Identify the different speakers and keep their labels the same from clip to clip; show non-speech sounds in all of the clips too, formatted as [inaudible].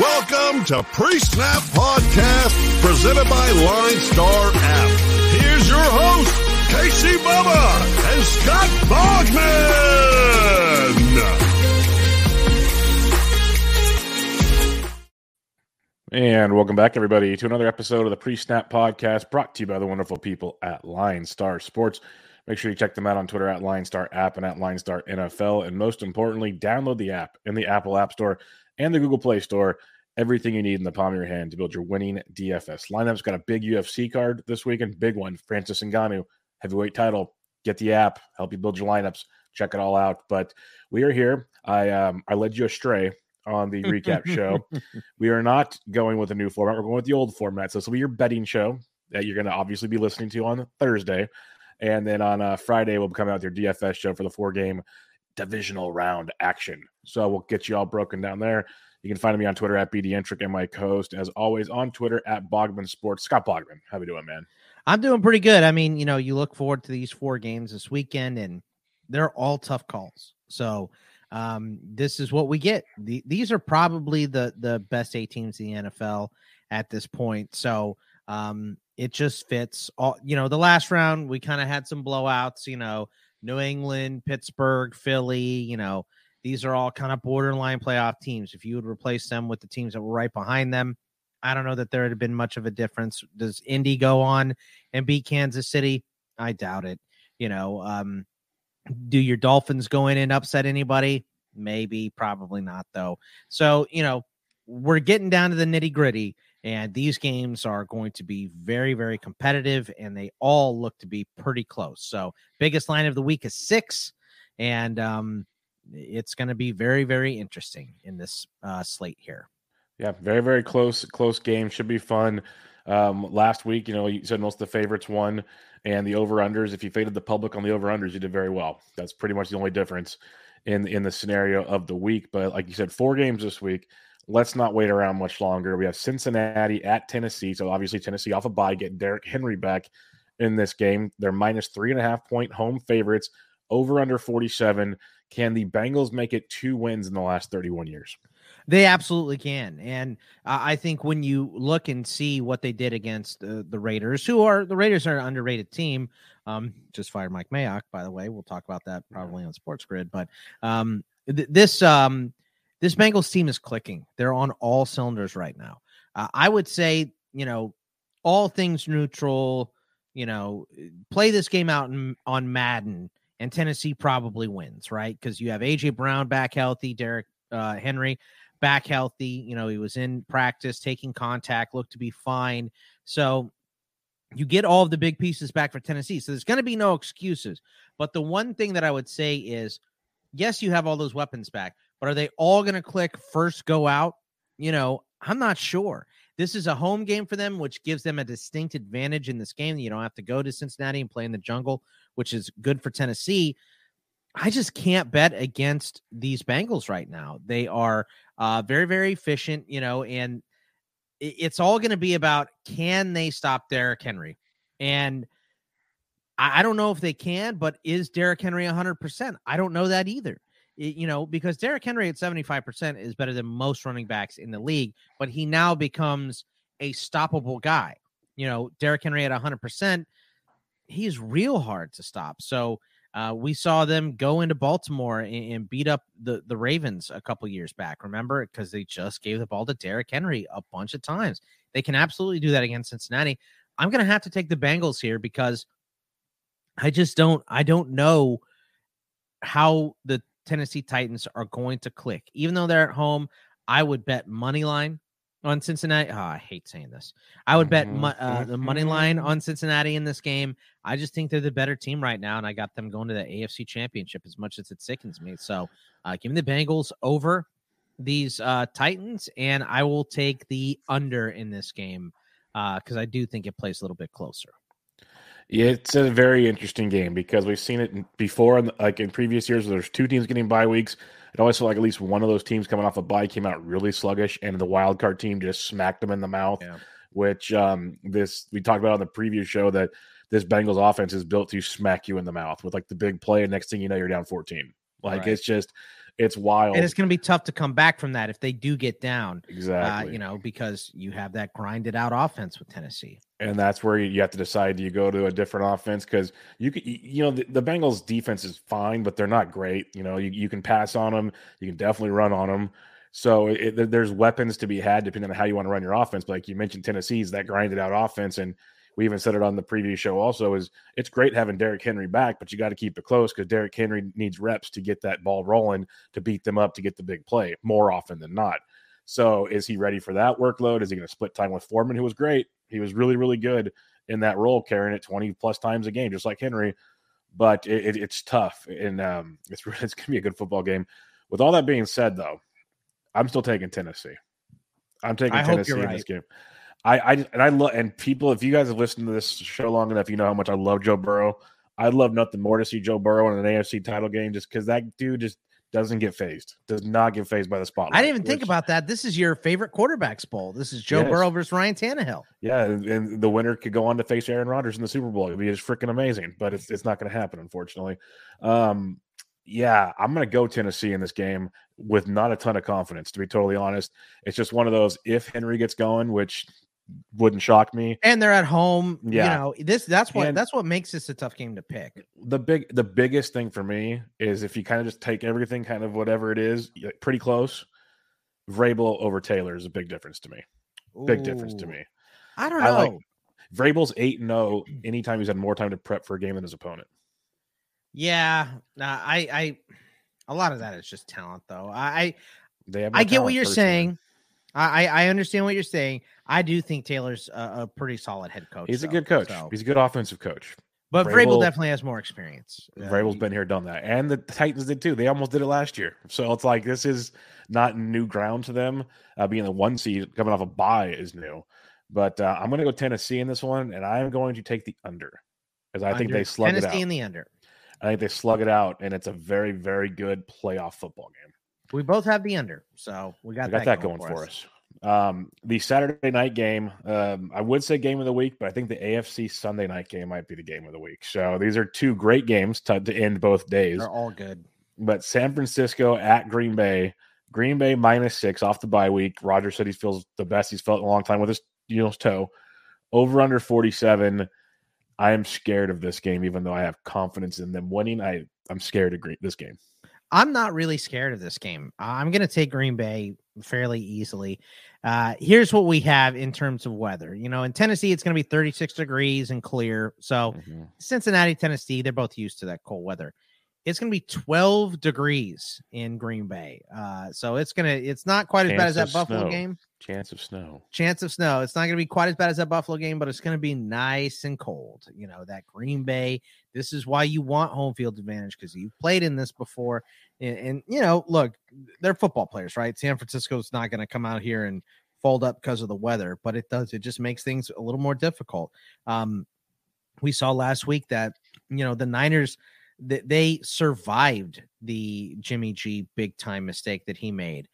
Speaker 1: Welcome to Pre-Snap Podcast, presented by Line Star App. Here's your host, Casey Bubba and Scott Bogman.
Speaker 2: And welcome back, everybody, to another episode of the Pre-Snap Podcast, brought to you by the wonderful people at Line Star Sports. Make sure you check them out on Twitter at Line Star App and at Line Star NFL. And most importantly, download the app in the Apple App Store and the Google Play Store. Everything you need in the palm of your hand to build your winning DFS lineup's got a big UFC card this weekend, big one. Francis Ngannou, heavyweight title. Get the app, help you build your lineups. Check it all out. But we are here. I um I led you astray on the recap show. [laughs] We are not going with a new format. We're going with the old format. So this will be your betting show that you're going to obviously be listening to on Thursday, and then on uh, Friday we'll come out with your DFS show for the four game divisional round action. So we'll get you all broken down there. You can find me on Twitter at BDentric and my co-host, as always, on Twitter at Bogman Sports. Scott Bogman, how we doing, man?
Speaker 3: I'm doing pretty good. I mean, you know, you look forward to these four games this weekend, and they're all tough calls. So um, this is what we get. The, these are probably the the best eight teams in the NFL at this point. So um, it just fits. All you know, the last round we kind of had some blowouts. You know, New England, Pittsburgh, Philly. You know, these are all kind of borderline playoff teams. If you would replace them with the teams that were right behind them, I don't know that there had been much of a difference. Does Indy go on and beat Kansas City? I doubt it. You know, um, do your Dolphins go in and upset anybody? Maybe, probably not, though. So, you know, we're getting down to the nitty gritty, and these games are going to be very, very competitive, and they all look to be pretty close. So, biggest line of the week is six, and um, it's going to be very, very interesting in this uh, slate here.
Speaker 2: Yeah, very, very close, close game. Should be fun. Um, last week, you know, you said most of the favorites won, and the over unders. If you faded the public on the over unders, you did very well. That's pretty much the only difference in in the scenario of the week. But like you said, four games this week. Let's not wait around much longer. We have Cincinnati at Tennessee. So obviously Tennessee off a bye, get Derrick Henry back in this game. They're minus three and a half point home favorites. Over under 47. Can the Bengals make it two wins in the last 31 years?
Speaker 3: They absolutely can. And uh, I think when you look and see what they did against uh, the Raiders, who are the Raiders are an underrated team. Um, just fired Mike Mayock, by the way. We'll talk about that probably on Sports Grid. But um, th- this um, this Bengals team is clicking. They're on all cylinders right now. Uh, I would say, you know, all things neutral. You know, play this game out in, on Madden and Tennessee probably wins, right? Because you have AJ Brown back healthy, Derrick uh, Henry back healthy. You know, he was in practice, taking contact, looked to be fine. So you get all of the big pieces back for Tennessee. So there's going to be no excuses. But the one thing that I would say is yes, you have all those weapons back, but are they all going to click first go out? You know, I'm not sure. This is a home game for them, which gives them a distinct advantage in this game. You don't have to go to Cincinnati and play in the jungle, which is good for Tennessee. I just can't bet against these Bengals right now. They are uh, very, very efficient, you know, and it's all going to be about can they stop Derrick Henry? And I don't know if they can, but is Derrick Henry 100%? I don't know that either. You know, because Derrick Henry at 75% is better than most running backs in the league, but he now becomes a stoppable guy. You know, Derrick Henry at 100%, he's real hard to stop. So, uh, we saw them go into Baltimore and, and, beat up the, the Ravens a couple years back. Remember, because they just gave the ball to Derrick Henry a bunch of times. They can absolutely do that against Cincinnati. I'm going to have to take the Bengals here because I just don't. I don't know how the Tennessee Titans are going to click. Even though they're at home, I would bet money line on Cincinnati. Oh, I hate saying this. I would bet uh, the money line on Cincinnati in this game. I just think they're the better team right now, and I got them going to the AFC Championship as much as it sickens me. So, uh, give me the Bengals over these uh, Titans, and I will take the under in this game because uh, I do think it plays a little bit closer.
Speaker 2: It's a very interesting game because we've seen it before, like in previous years, where there's two teams getting bye weeks. It always felt like at least one of those teams coming off a bye came out really sluggish, and the wild card team just smacked them in the mouth. Yeah. Which um, this we talked about on the previous show that this Bengals offense is built to smack you in the mouth with like the big play, and next thing you know, you're down 14. Like right. it's just it's wild.
Speaker 3: And it's going to be tough to come back from that if they do get down.
Speaker 2: exactly.
Speaker 3: Uh, you know, because you have that grinded out offense with Tennessee.
Speaker 2: and that's where you have to decide do you go to a different offense because you could you know the, the bengals defense is fine but they're not great you know you, you can pass on them you can definitely run on them so it, there's weapons to be had depending on how you want to run your offense but like you mentioned tennessee's that grinded out offense and we even said it on the previous show also is it's great having Derrick Henry back, but you got to keep it close because Derrick Henry needs reps to get that ball rolling to beat them up to get the big play more often than not. So is he ready for that workload? Is he going to split time with Foreman, who was great? He was really, really good in that role, carrying it 20 plus times a game, just like Henry. But it, it, it's tough, and um, [laughs] it's it's going to be a good football game. With all that being said, though, I'm still taking Tennessee. I'm taking
Speaker 3: I
Speaker 2: Tennessee in this game. I, I and I love and people. If you guys have listened to this show long enough, you know how much I love Joe Burrow. I'd love nothing more to see Joe Burrow in an AFC title game, just because that dude just doesn't get phased. Does not get phased by the spotlight.
Speaker 3: I didn't even think about that. This is your favorite quarterbacks bowl. This is Joe
Speaker 2: Yes.
Speaker 3: Burrow versus Ryan Tannehill.
Speaker 2: Yeah, and, and the winner could go on to face Aaron Rodgers in the Super Bowl. It'd be just freaking amazing, but it's it's not going to happen, unfortunately. Um, yeah, I'm going to go Tennessee in this game with not a ton of confidence, to be totally honest. It's just one of those if Henry gets going, which wouldn't shock me.
Speaker 3: And they're at home.
Speaker 2: Yeah.
Speaker 3: You know, this that's what
Speaker 2: And-
Speaker 3: that's what makes this a tough game to pick.
Speaker 2: The big, the biggest thing for me is if you kind of just take everything, kind of whatever it is, pretty close. Vrabel over Taylor is a big difference to me. Big difference to me.
Speaker 3: I don't
Speaker 2: I
Speaker 3: know.
Speaker 2: like- Vrabel's eight and zero anytime he's had more time to prep for a game than his opponent.
Speaker 3: yeah. Nah, I I a lot of that is just talent though. I
Speaker 2: They have
Speaker 3: I get what you're
Speaker 2: personally.
Speaker 3: saying. I, I understand what you're saying. I do think Taylor's a, a pretty solid head coach.
Speaker 2: He's a good coach.
Speaker 3: so-
Speaker 2: He's a good offensive coach.
Speaker 3: but Vrabel,
Speaker 2: Vrabel-
Speaker 3: definitely has more experience. Uh,
Speaker 2: Vrabel's been here, done that, and the Titans did too. They almost did it last year, so it's like this is not new ground to them. Uh, being the one seed coming off a bye is new, but uh, I'm going to go Tennessee in this one, and I'm going to take the under because I think they slug
Speaker 3: Tennessee
Speaker 2: it out.
Speaker 3: in the under.
Speaker 2: I think they slug it out, and it's a very, very good playoff football game.
Speaker 3: We both have the under, so we got,
Speaker 2: got that, going, for us. Um, the Saturday night game, um, I would say game of the week, but I think the AFC Sunday night game might be the game of the week. So these are two great games to, to end both days.
Speaker 3: They're all good.
Speaker 2: But San Francisco at Green Bay, Green Bay minus six off the bye week. Roger said he feels the best he's felt in a long time with his you know toe. Over under 47. I am scared of this game, even though I have confidence in them winning. I I'm scared of Green, this game.
Speaker 3: I'm not really scared of this game. I'm going to take Green Bay fairly easily. Uh, here's what we have in terms of weather. You know, in Tennessee, it's going to be 36 degrees and clear. So
Speaker 2: Mhm.
Speaker 3: Cincinnati, Tennessee, they're both used to that cold weather. It's going to be 12 degrees in Green Bay. Uh, so it's going to, it's not quite as bad as that Buffalo
Speaker 2: snow.
Speaker 3: game.
Speaker 2: Chance of snow.
Speaker 3: Chance of snow. It's not going to be quite as bad as that Buffalo game, but it's going to be nice and cold. You know, that Green Bay. This is why you want home field advantage because you've played in this before. And, and, you know, look, they're football players, right? San Francisco's not going to come out here and fold up because of the weather, but it does. It just makes things a little more difficult. Um, we saw last week that, you know, the Niners, th- they survived the Jimmy G big time mistake that he made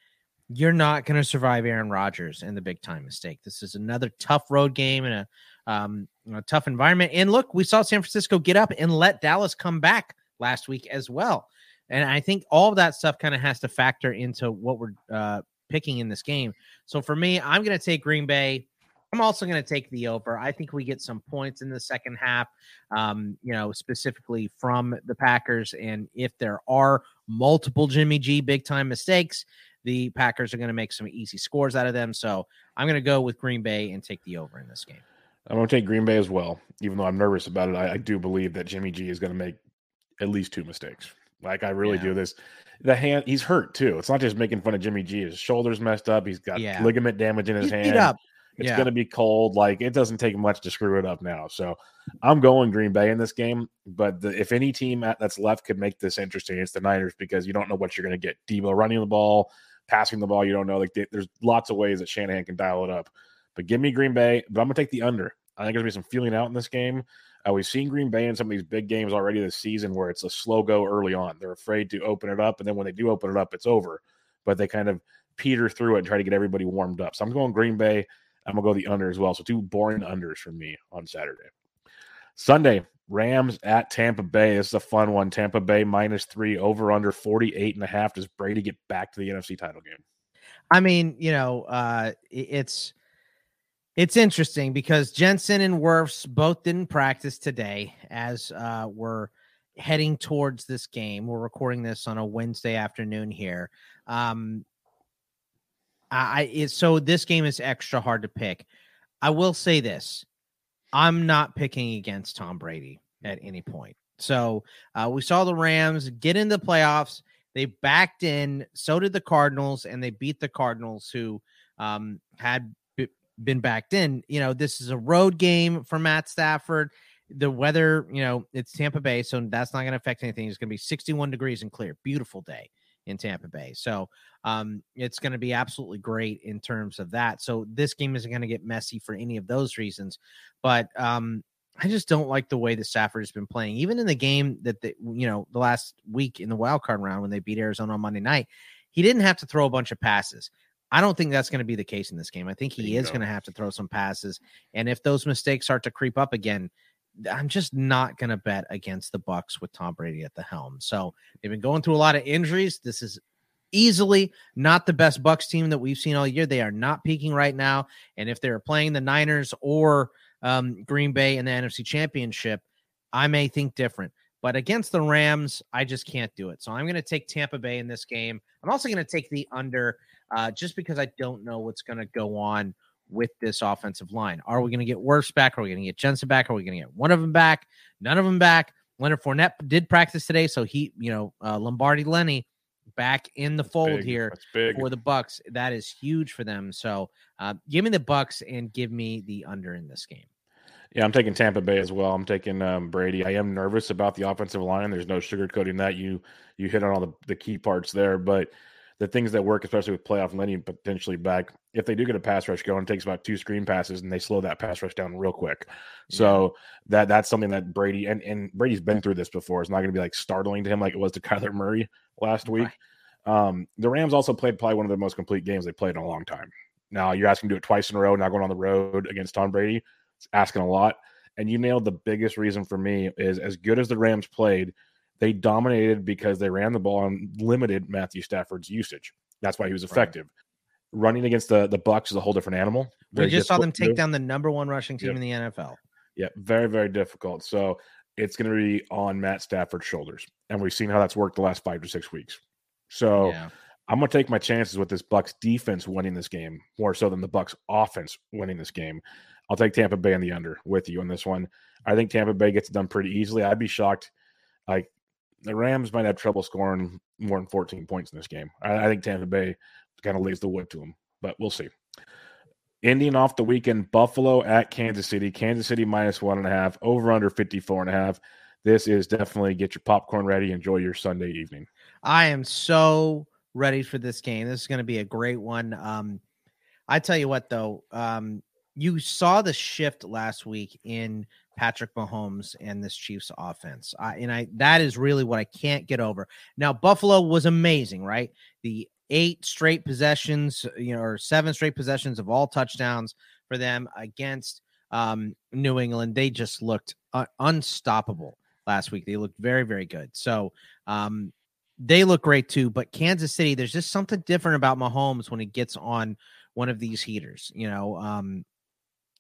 Speaker 3: you're not going to survive Aaron Rodgers and the big time mistake. This is another tough road game and a, um, a tough environment. And look, we saw San Francisco get up and let Dallas come back last week as well. And I think all that stuff kind of has to factor into what we're uh, picking in this game. So for me, I'm going to take Green Bay. I'm also going to take the over. I think we get some points in the second half, um, you know, specifically from the Packers. And if there are multiple Jimmy G big time mistakes, the Packers are going to make some easy scores out of them. So I'm going to go with Green Bay and take the over in this game.
Speaker 2: I'm going to take Green Bay as well, even though I'm nervous about it. I, I do believe that Jimmy G is going to make at least two mistakes. Like I really
Speaker 3: Yeah.
Speaker 2: do this. The hand, he's hurt too. It's not just making fun of Jimmy G. His shoulders messed up. He's got
Speaker 3: Yeah.
Speaker 2: ligament damage in his
Speaker 3: He's
Speaker 2: hand.
Speaker 3: beat up.
Speaker 2: It's
Speaker 3: Yeah.
Speaker 2: going to be cold. Like it doesn't take much to screw it up now. So I'm going Green Bay in this game. But the, if any team at, that's left could make this interesting, it's the Niners because you don't know what you're going to get. Deebo running the ball, passing the ball. You don't know. Like there- there's lots of ways that Shanahan can dial it up. But give me Green Bay. But I'm going to take the under. I think there's going to be some feeling out in this game. Uh, we've seen Green Bay in some of these big games already this season where it's a slow go early on. They're afraid to open it up, and then when they do open it up, it's over. But they kind of peter through it and try to get everybody warmed up. So I'm going Green Bay. I'm gonna go the under as well. So two boring unders for me on Saturday. Sunday, Rams at Tampa Bay. This is a fun one. Tampa Bay minus three, over under 48 and a half. Does Brady get back to the NFC title game?
Speaker 3: I mean, you know, uh, it's it's interesting because Jensen and Wirfs both didn't practice today as uh, we're heading towards this game. We're recording this on a Wednesday afternoon here. Um, I it, so this game is extra hard to pick. I will say this: I'm not picking against Tom Brady at any point. So uh, we saw the Rams get in the playoffs. They backed in. So did the Cardinals, and they beat the Cardinals, who um, had b- been backed in. You know, this is a road game for Matt Stafford. The weather, you know, it's Tampa Bay, so that's not going to affect anything. It's going to be 61 degrees and clear. Beautiful day in Tampa Bay. So um, it's going to be absolutely great in terms of that. So this game isn't going to get messy for any of those reasons. But um, I just don't like the way the Stafford has been playing. Even in the game that the, you know the last week in the wild card round when they beat Arizona on Monday night, he didn't have to throw a bunch of passes. I don't think that's going to be the case in this game. I think he is going to have to throw some passes, and if those mistakes start to creep up again, I'm just not going to bet against the Bucs with Tom Brady at the helm. So they've been going through a lot of injuries. This is easily not the best Bucs team that we've seen all year. They are not peaking right now, and if they're playing the Niners or um, Green Bay in the NFC Championship, I may think different. But against the Rams, I just can't do it. So I'm going to take Tampa Bay in this game. I'm also going to take the under uh, just because I don't know what's going to go on with this offensive line. Are we going to get Wirfs back? Are we going to get Jensen back? Are we going to get one of them back? None of them back. Leonard Fournette did practice today, so he, you know, uh, Lombardi Lenny back in the
Speaker 2: That's
Speaker 3: fold
Speaker 2: big.
Speaker 3: here for the Bucs. That is huge for them. So uh, give me the Bucs and give me the under in this game.
Speaker 2: Yeah, I'm taking Tampa Bay as well. I'm taking um, Brady. I am nervous about the offensive line. There's no sugarcoating that. You you hit on all the, the key parts there, but the things that work, especially with playoff Lenny potentially back, if they do get a pass rush going, it takes about two screen passes and they slow that pass rush down real quick. So that that's something that Brady and, and Brady's been through this before. It's not going to be like startling to him like it was to [laughs] Kyler Murray last week. Um, the Rams also played probably one of the most complete games they played in a long time. Now you're asking to do it twice in a row, not going on the road against Tom Brady. It's asking a lot. And you nailed the biggest reason for me is as good as the Rams played, they dominated because they ran the ball and limited Matthew Stafford's usage. That's why he was
Speaker 3: Right.
Speaker 2: effective. Running against the the Bucs is a whole different animal.
Speaker 3: We just saw them take down the number one rushing team in the NFL.
Speaker 2: Yeah, very, very difficult. So it's going to be on Matt Stafford's shoulders. And we've seen how that's worked the last five to six weeks. So
Speaker 3: yeah.
Speaker 2: I'm going to take my chances with this Bucs defense winning this game more so than the Bucs offense winning this game. I'll take Tampa Bay and the under with you on this one. I think Tampa Bay gets it done pretty easily. I'd be shocked. Like the Rams might have trouble scoring more than 14 points in this game. I, I think Tampa Bay kind of lays the wood to them, but we'll see. Ending off the weekend, Buffalo at Kansas City. Kansas City minus one and a half, over under 54 and a half. This is definitely get your popcorn ready. Enjoy your Sunday evening.
Speaker 3: I am so ready for this game. This is going to be a great one. Um, I tell you what, though, um, you saw the shift last week in Patrick Mahomes and this Chiefs offense, I, and I that is really what I can't get over. Now, Buffalo was amazing, right? The eight straight possessions, you know, or seven straight possessions of all touchdowns for them against um, New England. They just looked uh, unstoppable last week. They looked very, very good. So, um, they look great too. But Kansas City, there's just something different about Mahomes when he gets on one of these heaters, you know. Um,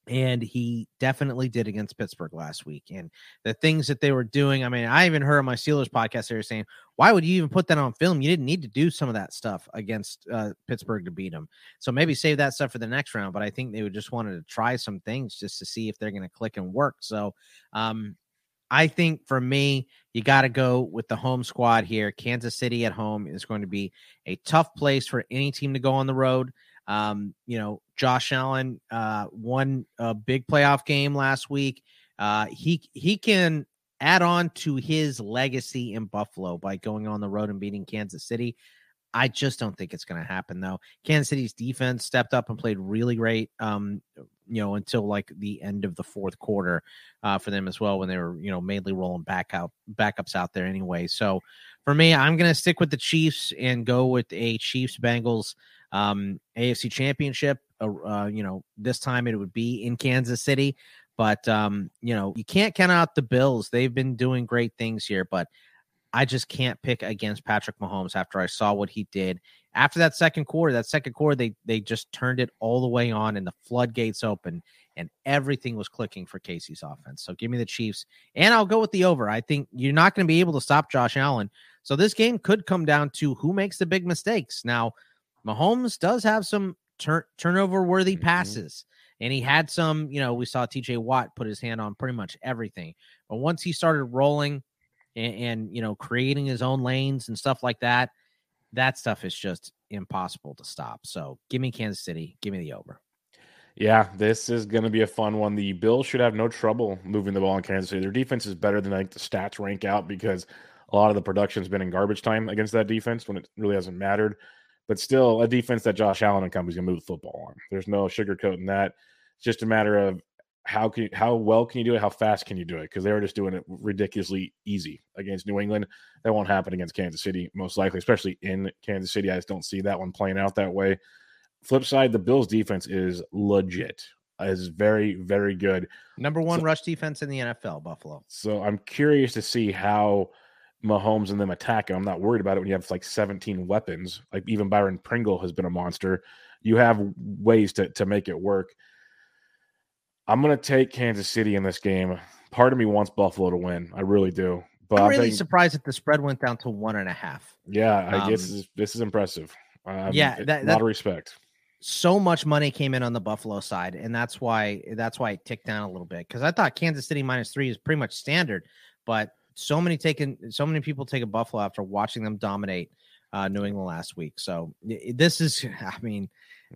Speaker 3: and he definitely did against Pittsburgh last week. And the things that they were doing, I mean, I even heard on my Steelers podcast they were saying, "Why would you even put that on film? You didn't need to do some of that stuff against uh, Pittsburgh to beat them. So maybe save that stuff for the next round." But I think they would just wanted to try some things just to see if they're going to click and work. So, um, I think for me, you got to go with the home squad here. Kansas City at home is going to be a tough place for any team to go on the road. Um, you know, Josh Allen uh, won a big playoff game last week. Uh, he he can add on to his legacy in Buffalo by going on the road and beating Kansas City. I just don't think it's going to happen though. Kansas City's defense stepped up and played really great. Um, you know, until like the end of the fourth quarter uh, for them as well when they were you know mainly rolling back out backups out there anyway. So for me, I'm going to stick with the Chiefs and go with a Chiefs Bengals um, AFC Championship. Uh, uh, you know, this time it would be in Kansas City, But um, you know, you can't count out the Bills. They've been doing great things here, but I just can't pick against Patrick Mahomes after I saw what he did after that second quarter. That second quarter, they they just turned it all the way on, and the floodgates open, and everything was clicking for KC's offense. So give me the Chiefs, and I'll go with the over. I think you're not going to be able to stop Josh Allen. So this game could come down to who makes the big mistakes. Now, Mahomes does have some turn turnover worthy mm-hmm. passes. And he had some, you know, we saw TJ Watt put his hand on pretty much everything. But once he started rolling and, and, you know, creating his own lanes and stuff like that, that stuff is just impossible to stop. So give me Kansas City. Give me the over.
Speaker 2: Yeah, this is going to be a fun one. The Bills should have no trouble moving the ball in Kansas City. Their defense is better than I think the stats rank out because a lot of the production's been in garbage time against that defense when it really hasn't mattered. But still, a defense that Josh Allen and company's going to move the football on. There's no sugarcoating that It's just a matter of how can you, how well can you do it? How fast can you do it? Because they were just doing it ridiculously easy against New England. That won't happen against Kansas City, most likely, especially in Kansas City. I just don't see that one playing out that way. Flip side, the Bills' defense is legit. Is very very good.
Speaker 3: Number one so, rush defense in the NFL, Buffalo.
Speaker 2: So I'm curious to see how Mahomes and them attack. I'm not worried about it when you have like 17 weapons. Like even Byron Pringle has been a monster. You have ways to to make it work. I'm going to take Kansas City in this game. Part of me wants Buffalo to win. I really do.
Speaker 3: But I'm really surprised that the spread went down to one and a half.
Speaker 2: Yeah, I um, guess this is, this is impressive.
Speaker 3: Um, yeah,
Speaker 2: that, a lot of respect.
Speaker 3: So much money came in on the Buffalo side, and that's why that's why it ticked down a little bit. Because I thought Kansas City minus three is pretty much standard, but so many taken so many people take a Buffalo after watching them dominate uh, New England last week. So this is, [laughs] I mean,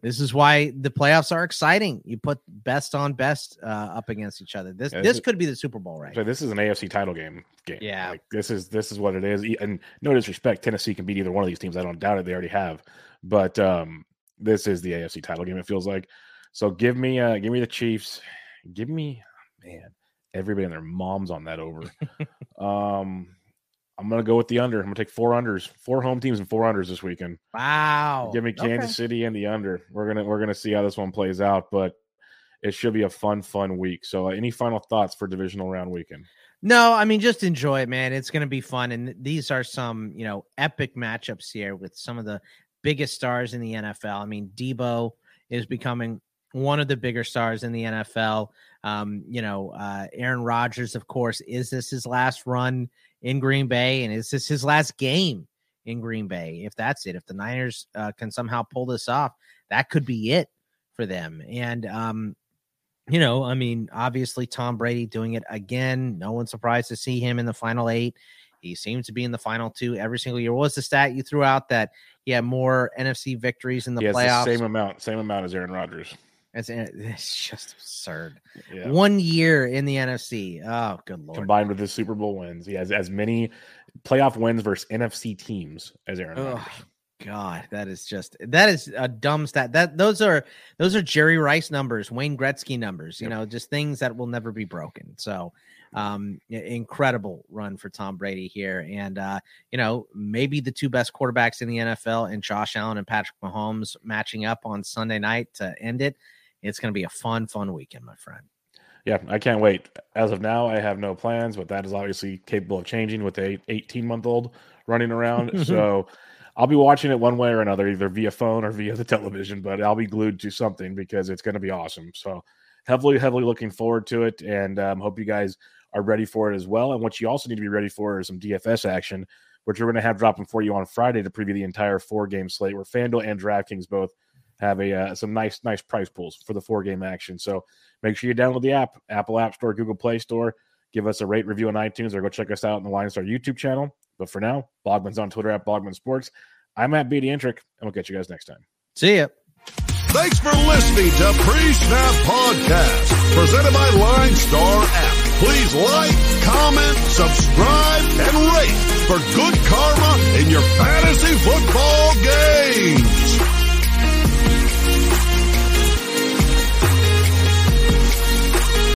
Speaker 3: this is why the playoffs are exciting. You put best on best uh, up against each other. This yeah, this, this could be the Super Bowl, right?
Speaker 2: So this is an AFC title game. Game.
Speaker 3: Yeah,
Speaker 2: like, this is this is what it is. And no disrespect, Tennessee can beat either one of these teams. I don't doubt it. They already have, but um, this is the AFC title game. It feels like. So give me uh, give me the Chiefs. Give me man everybody and their moms on that over. um, I'm gonna go with the under. I'm gonna take four unders, four home teams and four unders this weekend.
Speaker 3: Wow.
Speaker 2: Give me Kansas okay. City and the under. We're gonna we're gonna see how this one plays out, but it should be a fun, fun week. So, uh, any final thoughts for divisional round weekend?
Speaker 3: No, I mean just enjoy it, man. It's gonna be fun, and these are some you know epic matchups here with some of the biggest stars in the NFL. I mean, Deebo is becoming one of the bigger stars in the NFL. Um, you know, uh, Aaron Rodgers, of course, is this his last run? in Green Bay, and is this his last game in Green Bay? If that's it, if the Niners uh, can somehow pull this off, that could be it for them. And um, you know, I mean, obviously Tom Brady doing it again. No one's surprised to see him in the final eight. He seems to be in the final two every single year. What was the stat you threw out that he had more NFC victories in the playoffs?
Speaker 2: The same amount, same amount as Aaron Rodgers.
Speaker 3: It's, it's just absurd. Yeah. One year in the NFC. Oh, good lord!
Speaker 2: Combined with his Super Bowl wins, he has as many playoff wins versus NFC teams as Aaron Rodgers.
Speaker 3: God, that is just that is a dumb stat. That those are those are Jerry Rice numbers, Wayne Gretzky numbers. You yep. know, just things that will never be broken. So, um, incredible run for Tom Brady here, and uh, you know, maybe the two best quarterbacks in the NFL, and Josh Allen and Patrick Mahomes matching up on Sunday night to end it. It's going to be a fun, fun weekend, my friend.
Speaker 2: Yeah, I can't wait. As of now, I have no plans, but that is obviously capable of changing with a 18 month old running around. [laughs] so I'll be watching it one way or another, either via phone or via the television, but I'll be glued to something because it's going to be awesome. So heavily, heavily looking forward to it and um, hope you guys are ready for it as well. And what you also need to be ready for is some DFS action, which we're going to have dropping for you on Friday to preview the entire four game slate where FanDuel and DraftKings both have a uh, some nice nice price pools for the four game action. So make sure you download the app, Apple App Store, Google Play Store. Give us a rate review on iTunes or go check us out on the Line Star YouTube channel. But for now, Bogman's on Twitter at Bogman Sports. I'm at BD Intric, and we'll catch you guys next time.
Speaker 3: See ya.
Speaker 1: Thanks for listening to Pre-Snap Podcast, presented by Line Star App. Please like, comment, subscribe, and rate for good karma